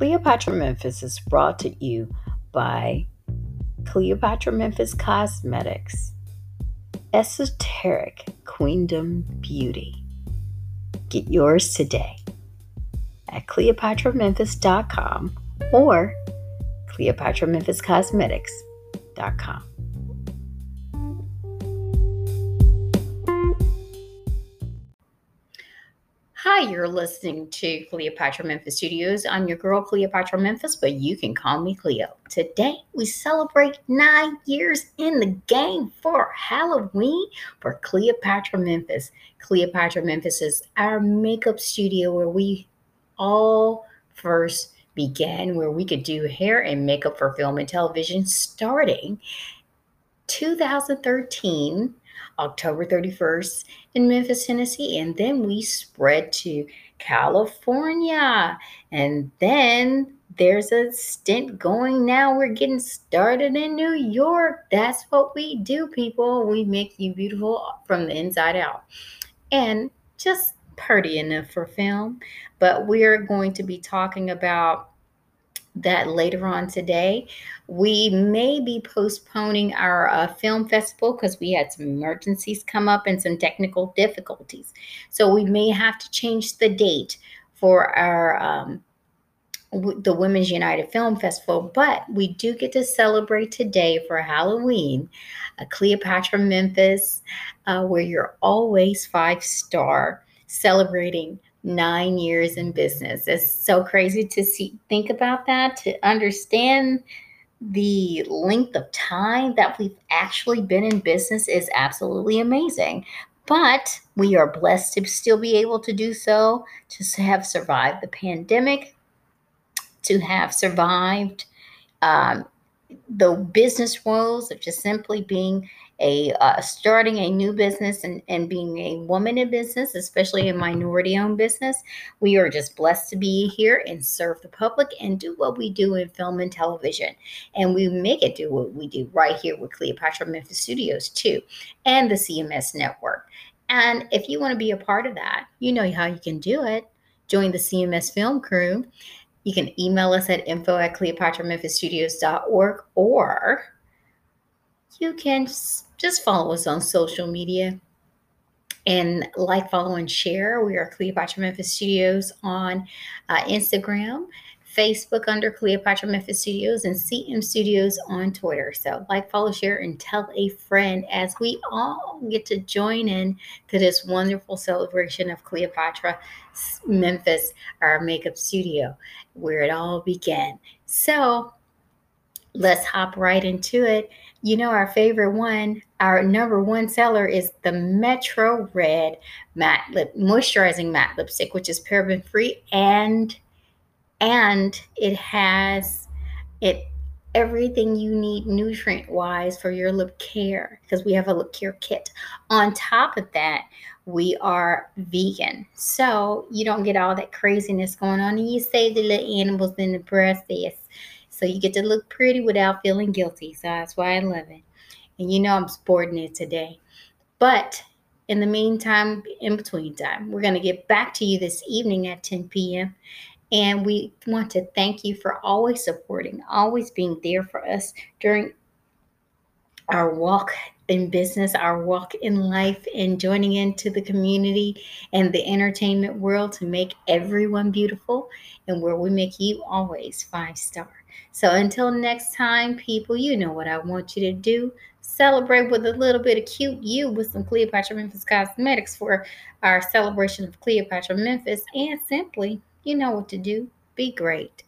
Cleopatra Memphis is brought to you by Cleopatra Memphis Cosmetics, Esoteric Queendom Beauty. Get yours today at cleopatramemphis.com or cleopatramemphiscosmetics.com. Hi, you're listening to Cleopatra Memphis Studios. I'm your girl, Cleopatra Memphis, but you can call me Cleo. Today, we celebrate nine years in the game for Halloween for Cleopatra Memphis. Cleopatra Memphis is our makeup studio where we all first began, where we could do hair and makeup for film and television starting 2013 October 31st in Memphis, Tennessee. And then we spread to California. And then there's a stint going now. We're getting started in New York. That's what we do, people. We make you beautiful from the inside out. And just pretty enough for film. But we're going to be talking about that later on today. We may be postponing our uh, film festival because we had some emergencies come up and some technical difficulties. So we may have to change the date for our um, w- the Women's United Film Festival, but we do get to celebrate today for Halloween, a Cleopatra Memphis, uh, where you're always five star, celebrating nine years in business. It's so crazy to see, think about that, to understand the length of time that we've actually been in business is absolutely amazing. But we are blessed to still be able to do so, to have survived the pandemic, to have survived um, the business roles of just simply being a uh, starting a new business and, and being a woman in business, especially a minority owned business. We are just blessed to be here and serve the public and do what we do in film and television. And we make it do what we do right here with Cleopatra Memphis Studios, too, and the CMS network. And if you want to be a part of that, you know how you can do it. Join the CMS film crew. You can email us at info at cleopatramemphisstudios.org or you can just follow us on social media and like, follow, and share. We are Cleopatra Memphis Studios on uh, Instagram, Facebook under Cleopatra Memphis Studios, and CM Studios on Twitter. So, like, follow, share, and tell a friend as we all get to join in to this wonderful celebration of Cleopatra Memphis, our makeup studio, where it all began. So, let's hop right into it. You know, our favorite one, our number one seller is the Metro Red Matte Lip Moisturizing Matte Lipstick, which is paraben free and and it has it everything you need nutrient wise for your lip care because we have a lip care kit. On top of that, we are vegan. So you don't get all that craziness going on. And you save the little animals in the process. So you get to look pretty without feeling guilty. So that's why I love it. And you know I'm sporting it today. But in the meantime, in between time, we're going to get back to you this evening at 10 p.m. And we want to thank you for always supporting, always being there for us during our walk in business, our walk in life, and joining into the community and the entertainment world to make everyone beautiful and where we make you always five star. So until next time, people, you know what I want you to do. Celebrate with a little bit of cute you with some Cleopatra Memphis Cosmetics for our celebration of Cleopatra Memphis. And simply, you know what to do. Be great.